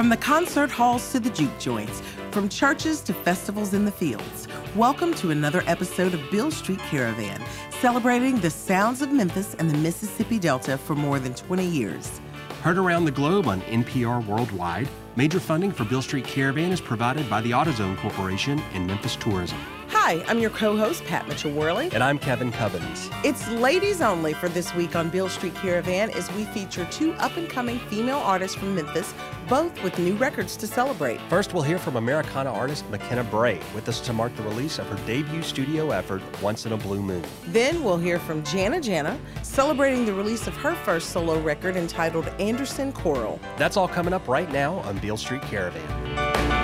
From the concert halls to the juke joints, from churches to festivals in the fields, welcome to another episode of Beale Street Caravan, celebrating the sounds of Memphis and the Mississippi Delta for more than 20 years. Heard around the globe on NPR Worldwide, major funding for Beale Street Caravan is provided by the AutoZone Corporation and Memphis Tourism. Hi, I'm your co host, Pat Mitchell Worley. And I'm Kevin Cubbins. It's ladies only for this week on Beale Street Caravan as we feature two up and coming female artists from Memphis, both with new records to celebrate. First, we'll hear from Americana artist McKenna Bray with us to mark the release of her debut studio effort, Once in a Blue Moon. Then we'll hear from Jana Jana, celebrating the release of her first solo record entitled Anderson Choral. That's all coming up right now on Beale Street Caravan.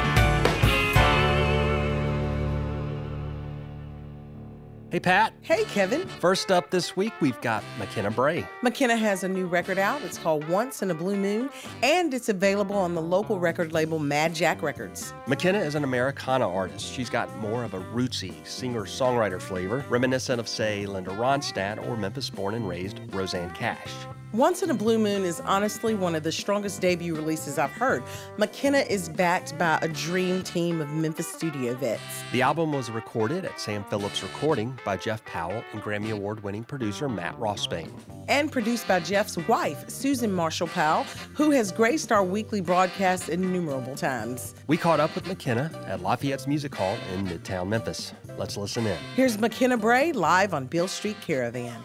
Hey, Pat. Hey, Kevin. First up this week, we've got McKenna Bray. McKenna has a new record out. It's called Once in a Blue Moon, and it's available on the local record label Mad Jack Records. McKenna is an Americana artist. She's got more of a rootsy singer songwriter flavor, reminiscent of, say, Linda Ronstadt or Memphis born and raised Rosanne Cash. Once in a Blue Moon is honestly one of the strongest debut releases I've heard. McKenna is backed by a dream team of Memphis studio vets. The album was recorded at Sam Phillips Recording by Jeff Powell and Grammy Award winning producer Matt Ross Spang. And produced by Jeff's wife, Susan Marshall Powell, who has graced our weekly broadcast innumerable times. We caught up with McKenna at Lafayette's Music Hall in Midtown Memphis. Let's listen in. Here's McKenna Bray live on Beale Street Caravan.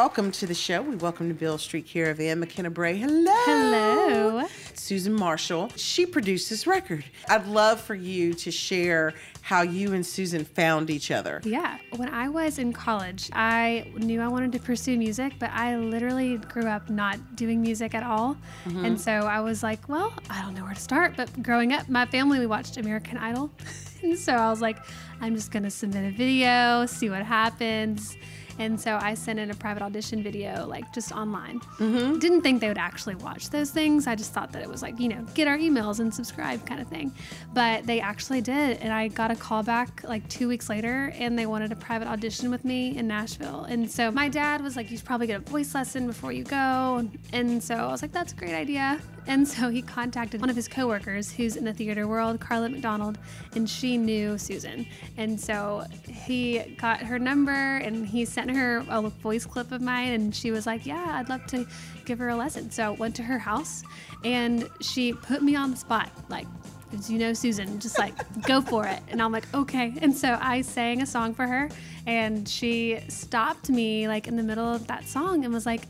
Welcome to the show. We welcome to Beale Street Caravan, McKenna Bray. Hello. Hello. Susan Marshall. She produced this record. I'd love for you to share how you and Susan found each other. Yeah, when I was in college, I knew I wanted to pursue music, but I literally grew up not doing music at all. Mm-hmm. And so I was like, well, I don't know where to start. But growing up, my family, we watched American Idol. and so I was like, I'm just going to submit a video, see what happens. And so I sent in a private audition video, like just online. Mm-hmm. Didn't think they would actually watch those things. I just thought that it was like, you know, get our emails and subscribe kind of thing. But they actually did. And I got a call back like two weeks later and they wanted a private audition with me in Nashville. And so my dad was like, you should probably get a voice lesson before you go. And so I was like, that's a great idea. And so he contacted one of his coworkers who's in the theater world, Carla McDonald, and she knew Susan. And so he got her number and he sent her a voice clip of mine and she was like, "Yeah, I'd love to give her a lesson." So went to her house and she put me on the spot like as you know Susan, just like go for it. And I'm like, okay. And so I sang a song for her and she stopped me like in the middle of that song and was like,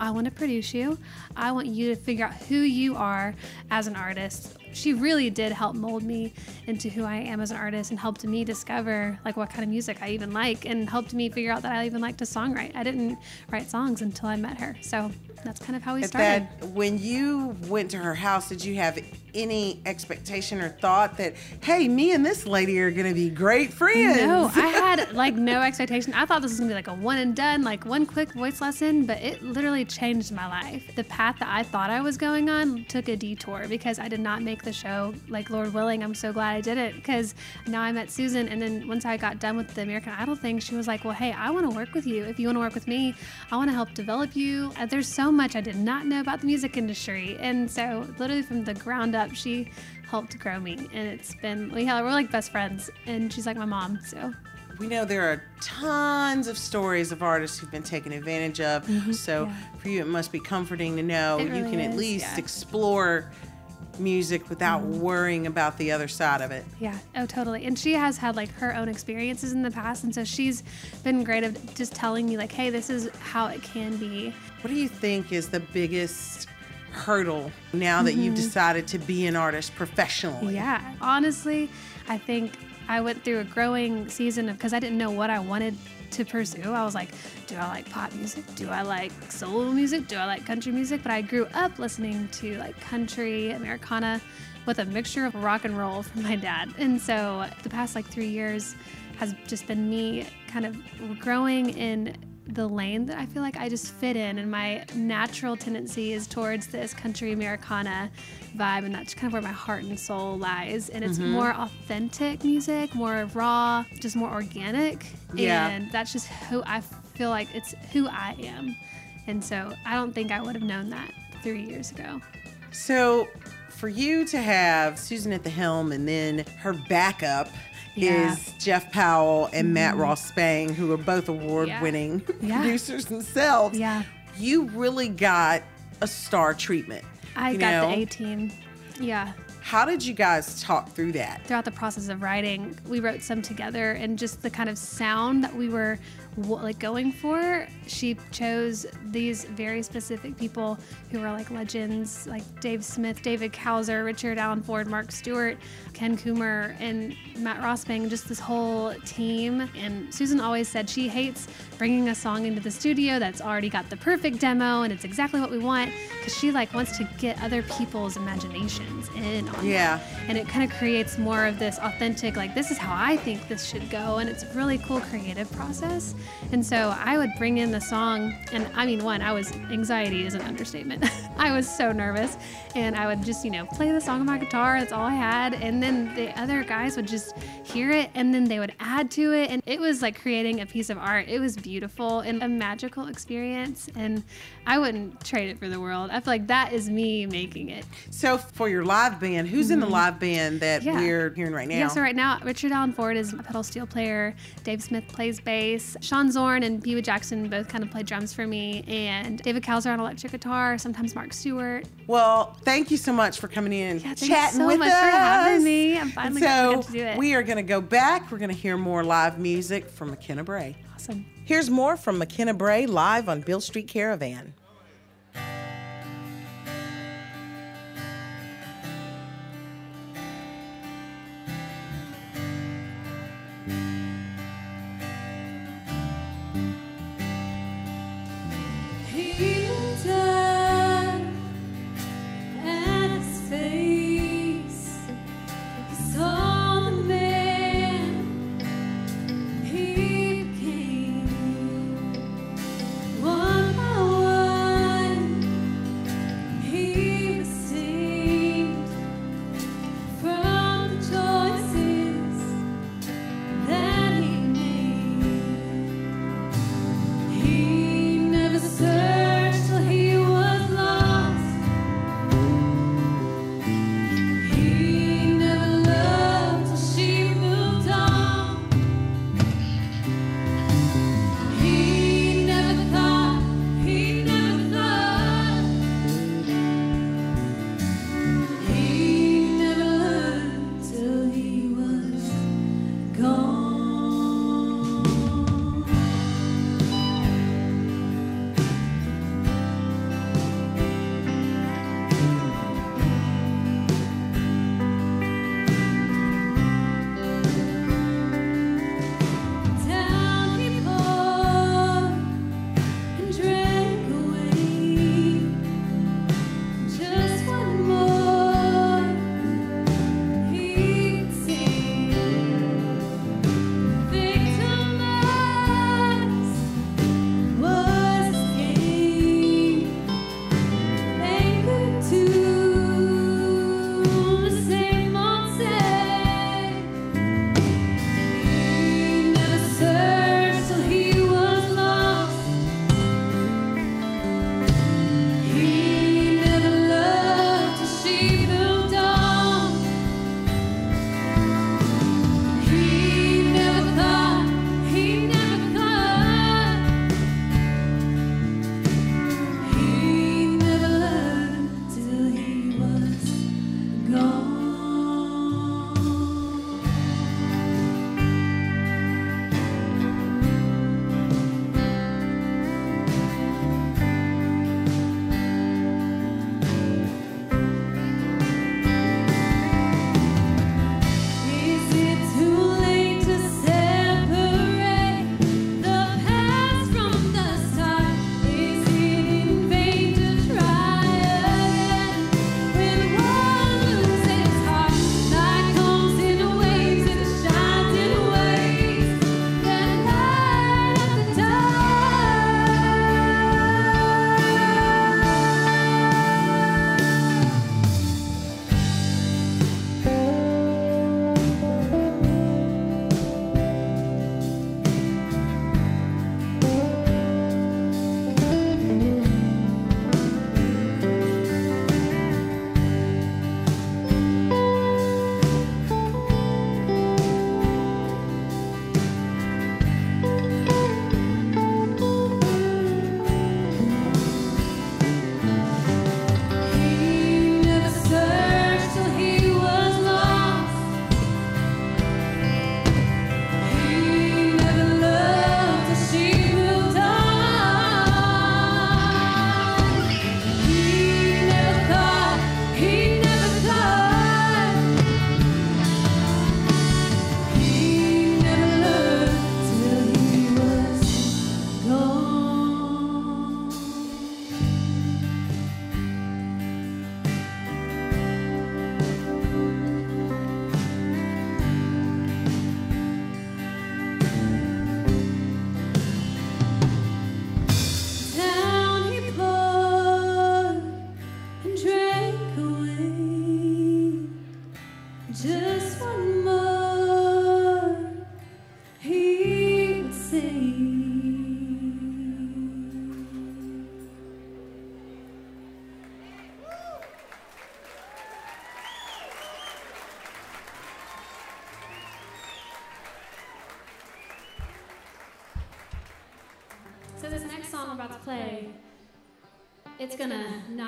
I want to produce you. I want you to figure out who you are as an artist. She really did help mold me into who I am as an artist and helped me discover like what kind of music I even like and helped me figure out that I even like to songwrite. I didn't write songs until I met her. So that's kind of how we started. that, when you went to her house, did you have any expectation or thought that, hey, me and this lady are going to be great friends? No, I had like no expectation. I thought this was gonna be like a one and done, like one quick voice lesson, but it literally changed my life. The path that I thought I was going on took a detour because I did not make the show. Like Lord willing, I'm so glad I did it because now I met Susan, and then once I got done with the American Idol thing, she was like, "Well, hey, I want to work with you. If you want to work with me, I want to help develop you." Uh, There's so much I did not know about the music industry, and so literally from the ground up, she helped grow me, and it's been we we're like best friends, and she's like my mom, so. We know there are tons of stories of artists who've been taken advantage of. Mm-hmm. So yeah. for you, it must be comforting to know It you really can at least yeah. explore music without mm-hmm. worrying about the other side of it. Yeah, oh, totally. And she has had like her own experiences in the past. And so she's been great of just telling me, like, hey, this is how it can be. What do you think is the biggest hurdle now that you've mm-hmm. decided to be an artist professionally? Yeah, honestly, I think I went through a growing season of because I didn't know what I wanted to pursue. I was like, do I like pop music? Do I like soul music? Do I like country music? But I grew up listening to like country, Americana, with a mixture of rock and roll from my dad. And so the past like three years has just been me kind of growing in the lane that I feel like I just fit in, and my natural tendency is towards this country Americana vibe, and that's kind of where my heart and soul lies. And it's mm-hmm. more authentic music, more raw, just more organic. Yeah. And that's just who I feel like it's who I am. And so I don't think I would have known that three years ago. So, for you to have Susan at the helm and then her backup Yeah. Mm-hmm. is Jeff Powell and Matt Ross Spang, who are both award winning Yeah. producers themselves. Yeah. You really got a star treatment. I got know? the A team. Yeah. How did you guys talk through that? throughout the process of writing, we wrote some together, and just the kind of sound that we were w- like going for, she chose these very specific people who were like legends, like Dave Smith, David Cousar, Richard Allen Ford, Mark Stewart, Ken Coomer, and Matt Ross Spang, just this whole team. And Susan always said she hates bringing a song into the studio that's already got the perfect demo and it's exactly what we want because she like wants to get other people's imaginations in on Yeah. that. And it kind of creates more of this authentic, like, this is how I think this should go. And it's a really cool creative process. And so I would bring in the song, and I mean, one, I was, anxiety is an understatement. I was so nervous. And I would just, you know, play the song on my guitar. That's all I had. And then the other guys would just hear it and then they would add to it. And it was like creating a piece of art. It was beautiful and a magical experience. And I wouldn't trade it for the world. I feel like that is me making it. So, for your live band, who's in the live band that Mm-hmm. Yeah. we're hearing right now? Yeah, so right now, Richard Allen Ford is a pedal steel player. Dave Smith plays bass. Sean Zorn and Pee Wee Jackson both kind of play drums for me. And David Cousar on electric guitar, sometimes Mark Stewart. Well, thank you so much for coming in Yeah, thanks chatting so with much us. for having me. I'm finally so to do it. we are going to go back. We're going to hear more live music from McKenna Bray. Awesome. Here's more from McKenna Bray live on Beale Street Caravan.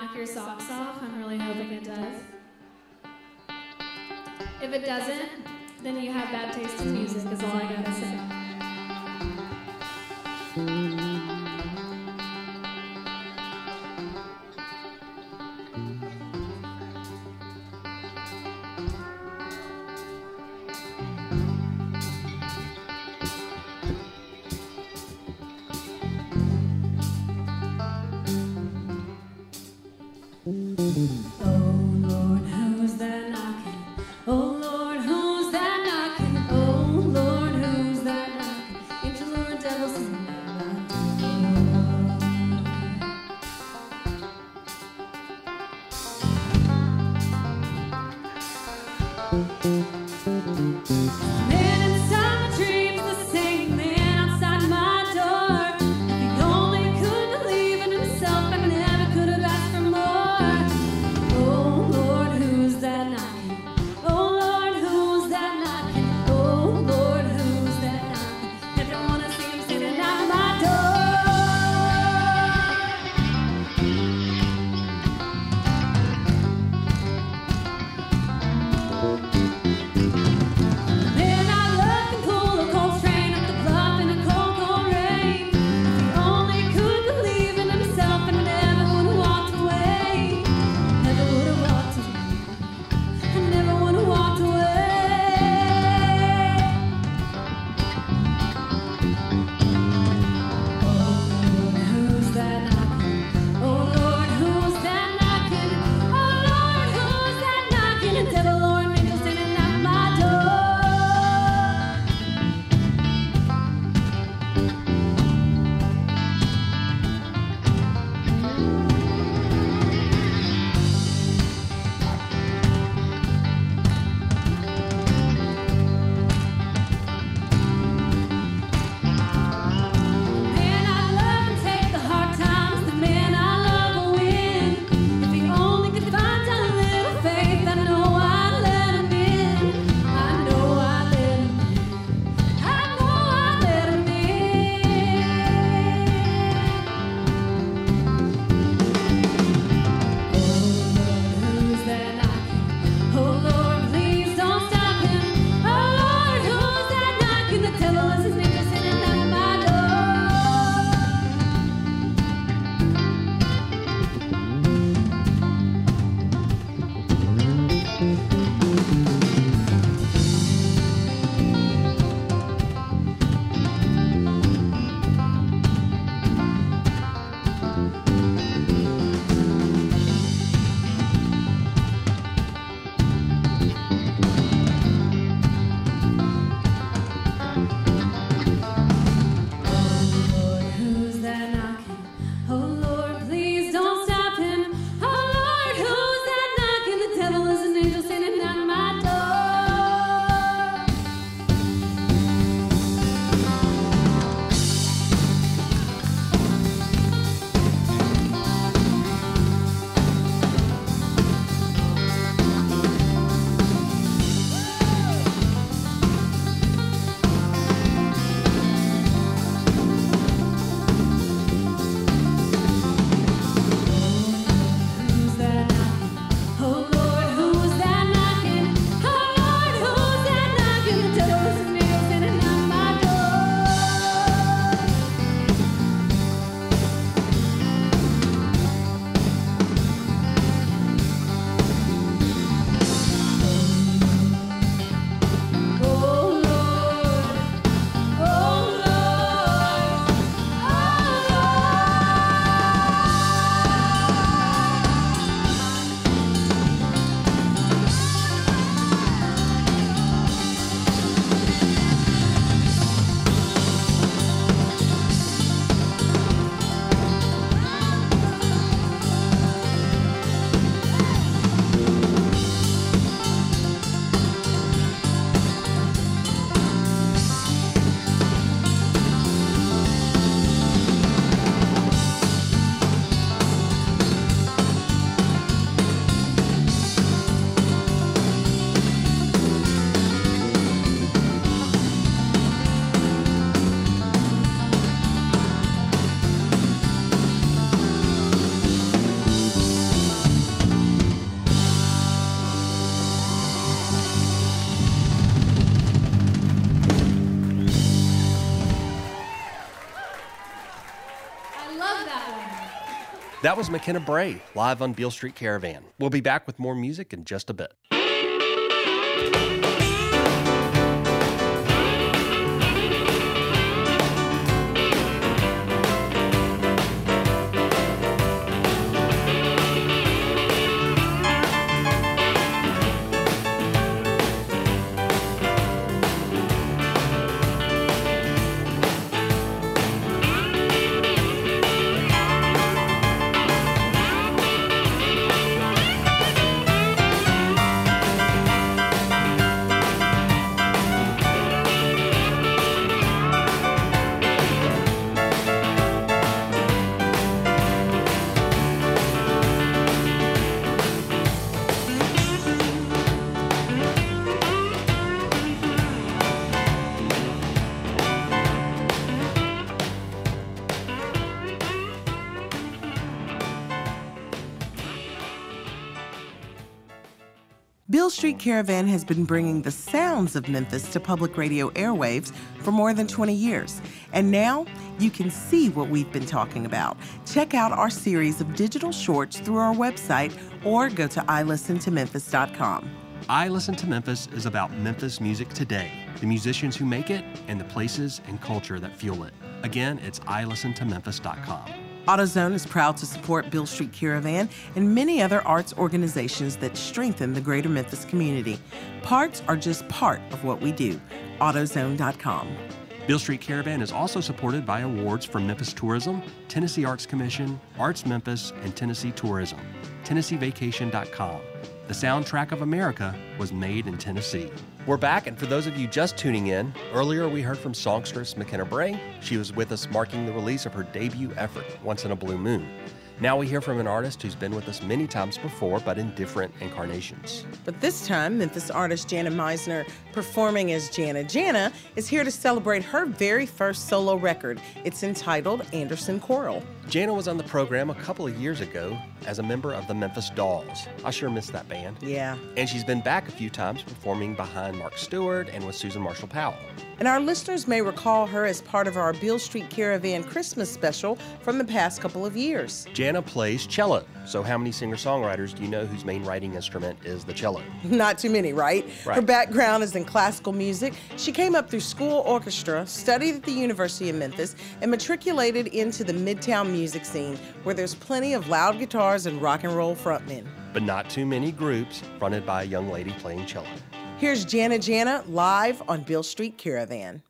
knock your socks off? I'm really hoping it does. If it doesn't, then you have bad taste in music, is all I gotta say. That was McKenna Bray, live on Beale Street Caravan. We'll be back with more music in just a bit. Street Caravan has been bringing the sounds of Memphis to public radio airwaves for more than 20 years. And now you can see what we've been talking about. Check out our series of digital shorts through our website or go to ilistentomemphis.com. I Listen to Memphis is about Memphis music today, the musicians who make it, and the places and culture that fuel it. Again, it's ilistentomemphis.com. AutoZone is proud to support Beale Street Caravan and many other arts organizations that strengthen the greater Memphis community. Parts are just part of what we do. AutoZone.com. Beale Street Caravan is also supported by awards from Memphis Tourism, Tennessee Arts Commission, Arts Memphis, and Tennessee Tourism. TennesseeVacation.com. The soundtrack of America was made in Tennessee. We're back, and for those of you just tuning in, earlier we heard from songstress McKenna Bray. She was with us marking the release of her debut effort, Once in a Blue Moon. Now we hear from an artist who's been with us many times before, but in different incarnations. But this time, Memphis artist Jana Misener, performing as Jana Jana, is here to celebrate her very first solo record. It's entitled Anderson Coral. Jana was on the program a couple of years ago as a member of the Memphis Dolls. I sure miss that band. Yeah. And she's been back a few times performing behind Mark Stewart and with Susan Marshall Powell. And our listeners may recall her as part of our Beale Street Caravan Christmas special from the past couple of years. Jana plays cello. So, how many singer songwriters do you know whose main writing instrument is the cello? Not too many, right? Right. Her background is in classical music. She came up through school orchestra, studied at the University of Memphis, and matriculated into the Midtown music scene, where there's plenty of loud guitars and rock and roll frontmen. But not too many groups fronted by a young lady playing cello. Here's Jana Jana live on Beale Street Caravan.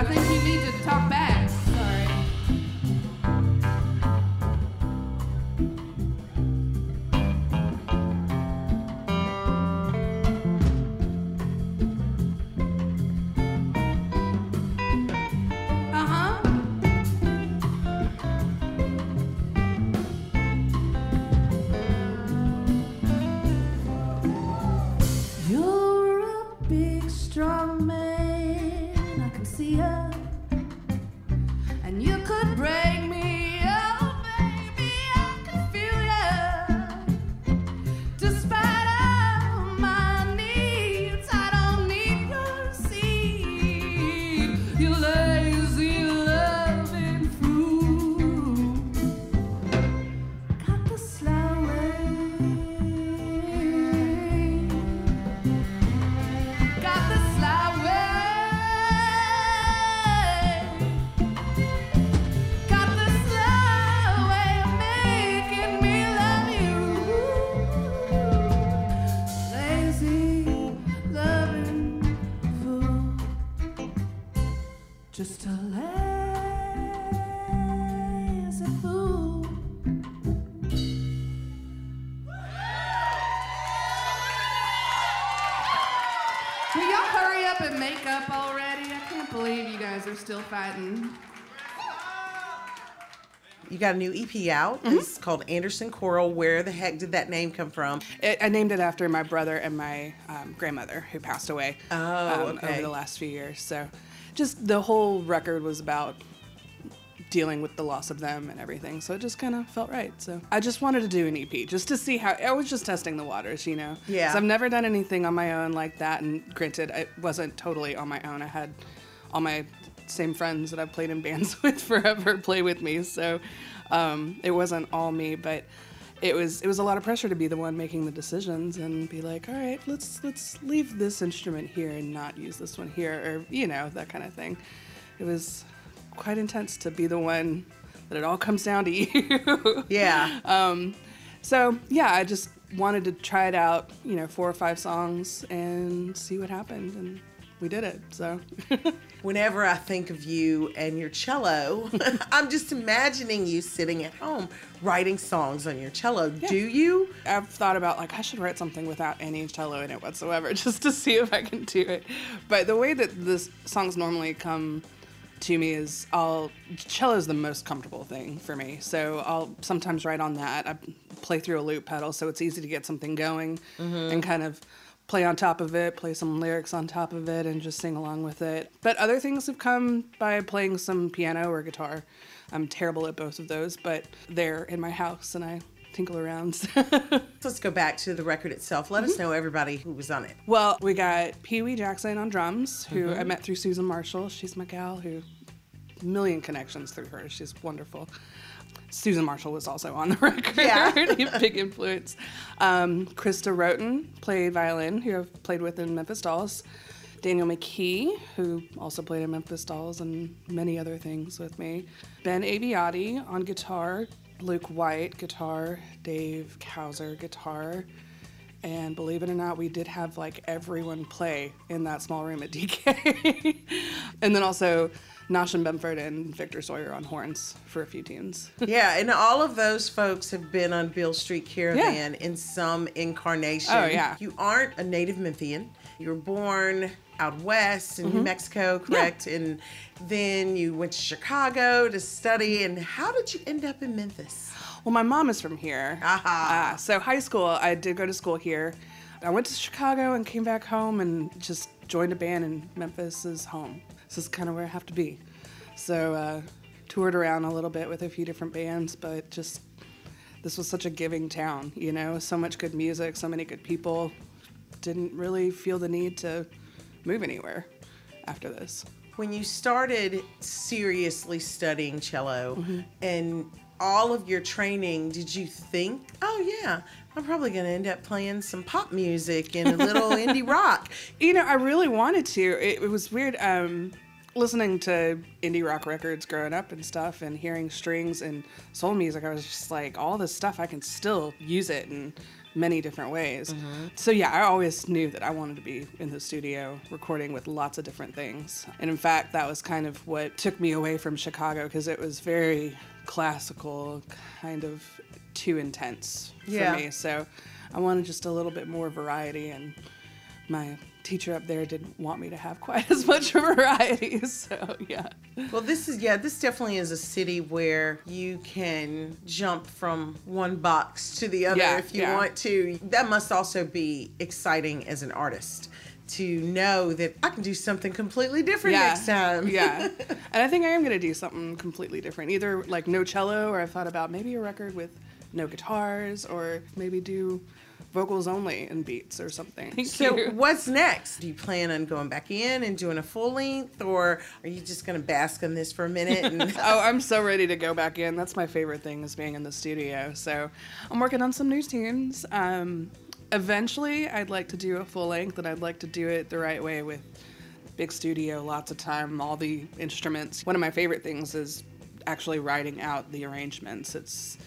I think you need to talk back. Y'all hurry up and make up already? I can't believe you guys are still fighting. You got a new EP out. Mm-hmm. It's called Anderson Coral. Where the heck did that name come from? It, I named it after my brother and my um, grandmother who passed away Oh, um, okay. over the last few years. So just the whole record was about dealing with the loss of them and everything. So it just kind of felt right. So I just wanted to do an EP just to see how I was just testing the waters, you know. Yeah. I've never done anything on my own like that. And granted, it wasn't totally on my own. I had all my same friends that I've played in bands with forever play with me. So um, it wasn't all me, but it was it was a lot of pressure to be the one making the decisions and be like, all right, let's let's leave this instrument here and not use this one here, or you know that kind of thing. It was quite intense to be the one that it all comes down to you. Yeah. Um, so yeah, I just wanted to try it out, you know, four or five songs and see what happened, and we did it. So Whenever I think of you and your cello, I'm just imagining you sitting at home writing songs on your cello. Do you? I've thought about like I should write something without any cello in it whatsoever, just to see if I can do it. But the way that the songs normally come to me is I'll cello is the most comfortable thing for me. So I'll sometimes write on that. I play through a loop pedal, so it's easy to get something going mm-hmm. and kind of play on top of it, play some lyrics on top of it, and just sing along with it. But other things have come by playing some piano or guitar. I'm terrible at both of those, but they're in my house and I tinkle around. Let's go back to the record itself. Let us Mm-hmm. know everybody who was on it. well, we got Pee Wee Jackson on drums, who I met through Susan Marshall. She's my gal who million connections through her. She's wonderful. Susan Marshall was also on the record. Yeah. Big influence. Um, Krista Wroten played violin, who I've played with in Memphis Dolls. Daniel McKee, who also played in Memphis Dolls and many other things with me. Ben Abiati on guitar. Luke White, guitar. Dave Cousar, guitar. And believe it or not, we did have like everyone play in that small room at DK. and then also Nashon Benford and Victor Sawyer on horns for a few tunes. yeah, and all of those folks have been on Beale Street Caravan in some incarnation. Oh, yeah. You aren't a native Memphian. You were born out west in Mm-hmm. New Mexico, correct? And then you went to Chicago to study. And how did you end up in Memphis? Well, my mom is from here. Aha. Uh, so high school, I did go to school here. I went to Chicago and came back home and just joined a band in Memphis is home. This is kind of where I have to be. So uh, toured around a little bit with a few different bands, but just this was such a giving town, you know, so much good music, so many good people. Didn't really feel the need to move anywhere after this. When you started seriously studying cello Mm-hmm. and all of your training, did you think, oh, yeah, I'm probably going to end up playing some pop music and a little indie rock? You know, I really wanted to. It, it was weird um, listening to indie rock records growing up and stuff and hearing strings and soul music. I was just like, all this stuff, I can still use it in many different ways. Mm-hmm. So, yeah, I always knew that I wanted to be in the studio recording with lots of different things. And in fact, that was kind of what took me away from Chicago because it was very classical, kind of too intense for Yeah. me. So, I wanted just a little bit more variety and my teacher up there didn't want me to have quite as much variety. So yeah. Well, this is, yeah, this definitely is a city where you can jump from one box to the other Yeah, if you yeah. want to. That must also be exciting as an artist to know that I can do something completely different Yeah. next time. yeah. And I think I am gonna do something completely different. Either like no cello, or I've thought about maybe a record with no guitars, or maybe do vocals only and beats or something. Thank So you. what's next? Do you plan on going back in and doing a full length, or are you just going to bask in this for a minute? And oh, I'm so ready to go back in. That's my favorite thing is being in the studio. So I'm working on some new tunes. Um, eventually, I'd like to do a full length, and I'd like to do it the right way with big studio, lots of time, all the instruments. One of my favorite things is actually writing out the arrangements. It's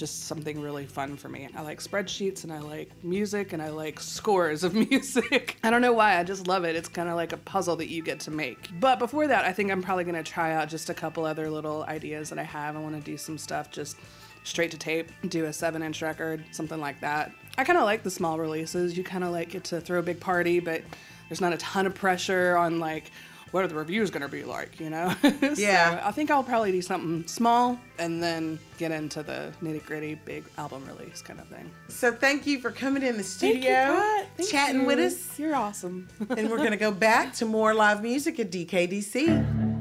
just something really fun for me. I like spreadsheets and I like music and I like scores of music. I don't know why, I just love it. It's kind of like a puzzle that you get to make. But before that, I think I'm probably to try out just a couple other little ideas that I have. I want to do some stuff just straight to tape, do a seven inch record, something like that. I kind of like the small releases. You kind of like get to throw a big party, but there's not a ton of pressure on like, what are the reviews going to be like, you know? Yeah. so I think I'll probably do something small and then get into the nitty gritty big album release kind of thing. so thank you for coming in the Thank studio, you, Pat. Thank chatting you. with us. You're awesome. and we're going to go back to more live music at DKDC.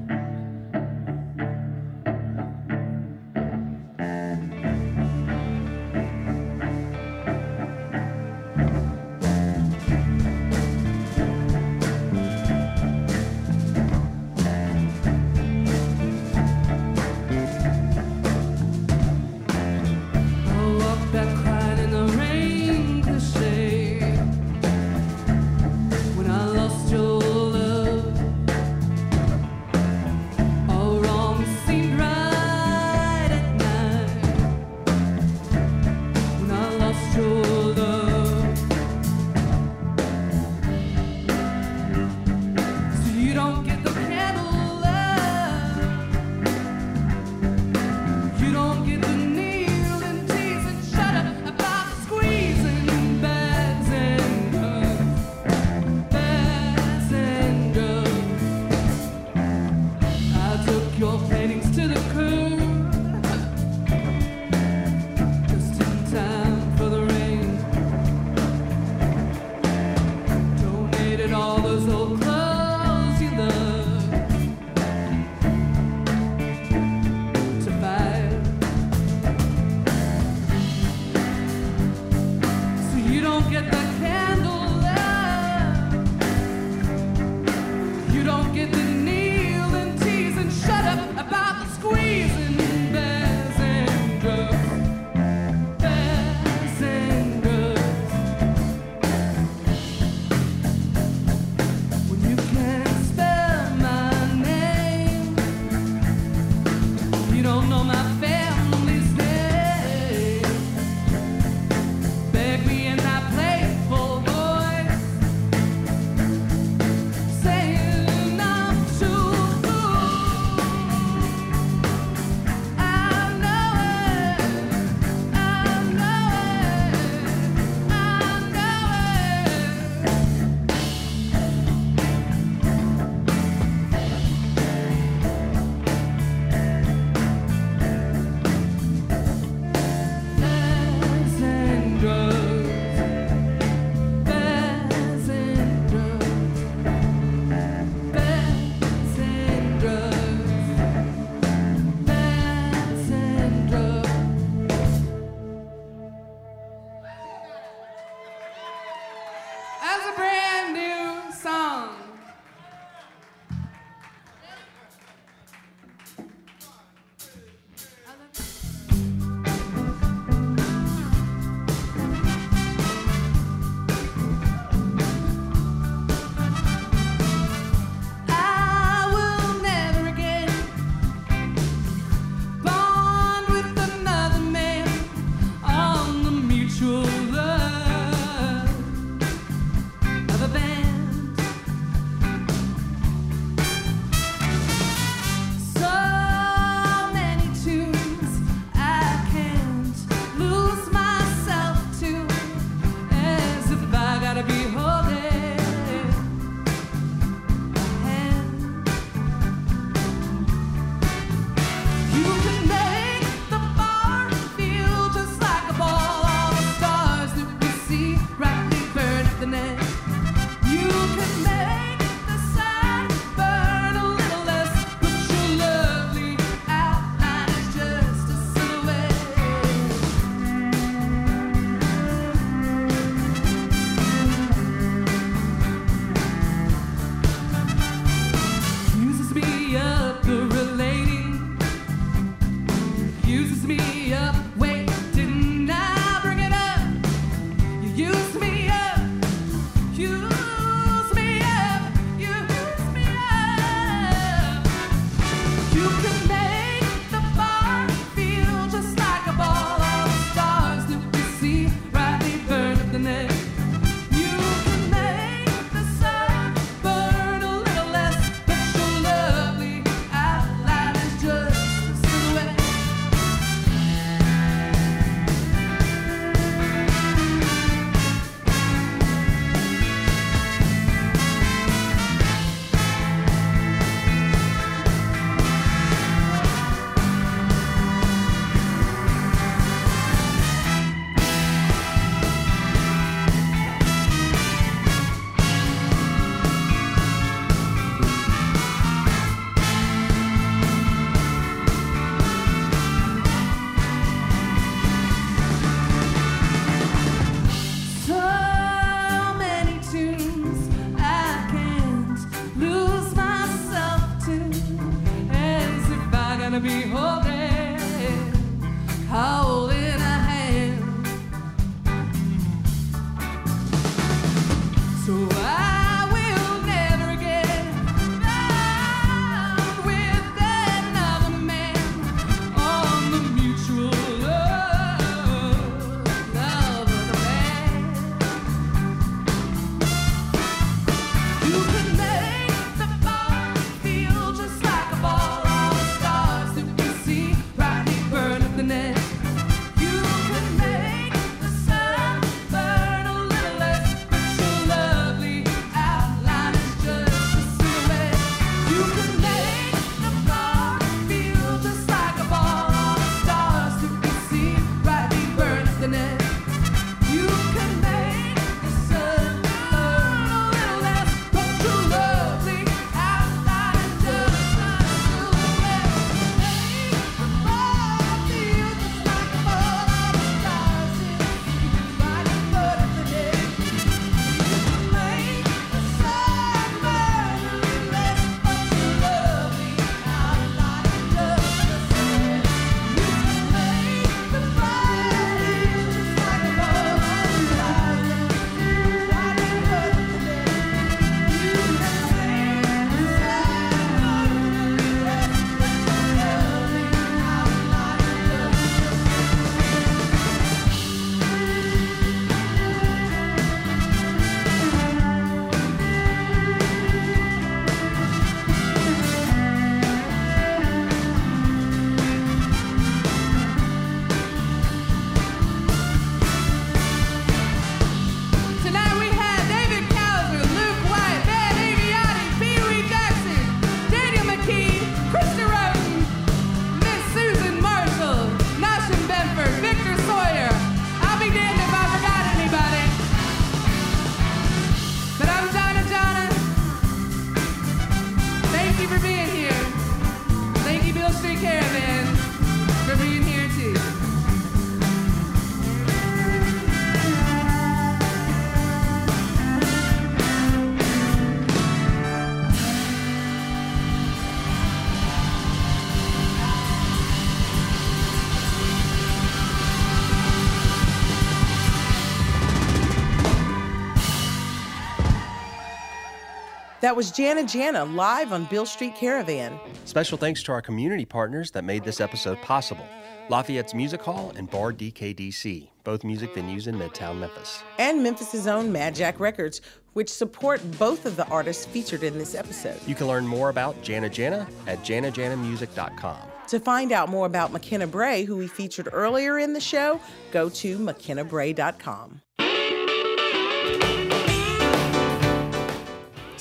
That was Jana Jana live on Beale Street Caravan. Special thanks to our community partners that made this episode possible Lafayette's Music Hall and Bar DKDC, both music venues in Midtown Memphis. And Memphis's own Mad Jack Records, which support both of the artists featured in this episode. You can learn more about Jana Jana at janajanamusic.com. To find out more about McKenna Bray, who we featured earlier in the show, go to mckennabray.com.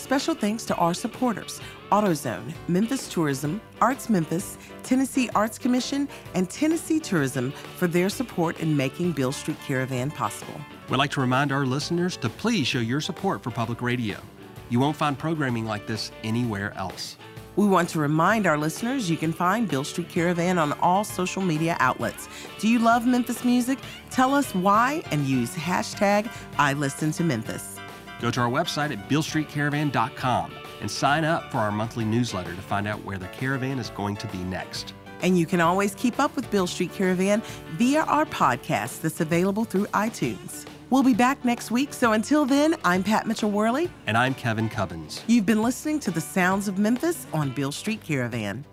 Special thanks to our supporters AutoZone, Memphis Tourism, Arts Memphis, Tennessee Arts Commission, and Tennessee Tourism for their support in making Beale Street Caravan possible. We'd like to remind our listeners to please show your support for public radio. You won't find programming like this anywhere else. We want to remind our listeners you can find Beale Street Caravan on all social media outlets. Do you love Memphis music? Tell us why and use hashtag I listen to Memphis. Go to our website at bealestreetcaravan.com and sign up for our monthly newsletter to find out where the caravan is going to be next. And you can always keep up with Beale Street Caravan via our podcast that's available through iTunes. We'll be back next week, so until then, I'm Pat Mitchell Worley. And I'm Kevin Cubbins. You've been listening to the sounds of Memphis on Beale Street Caravan.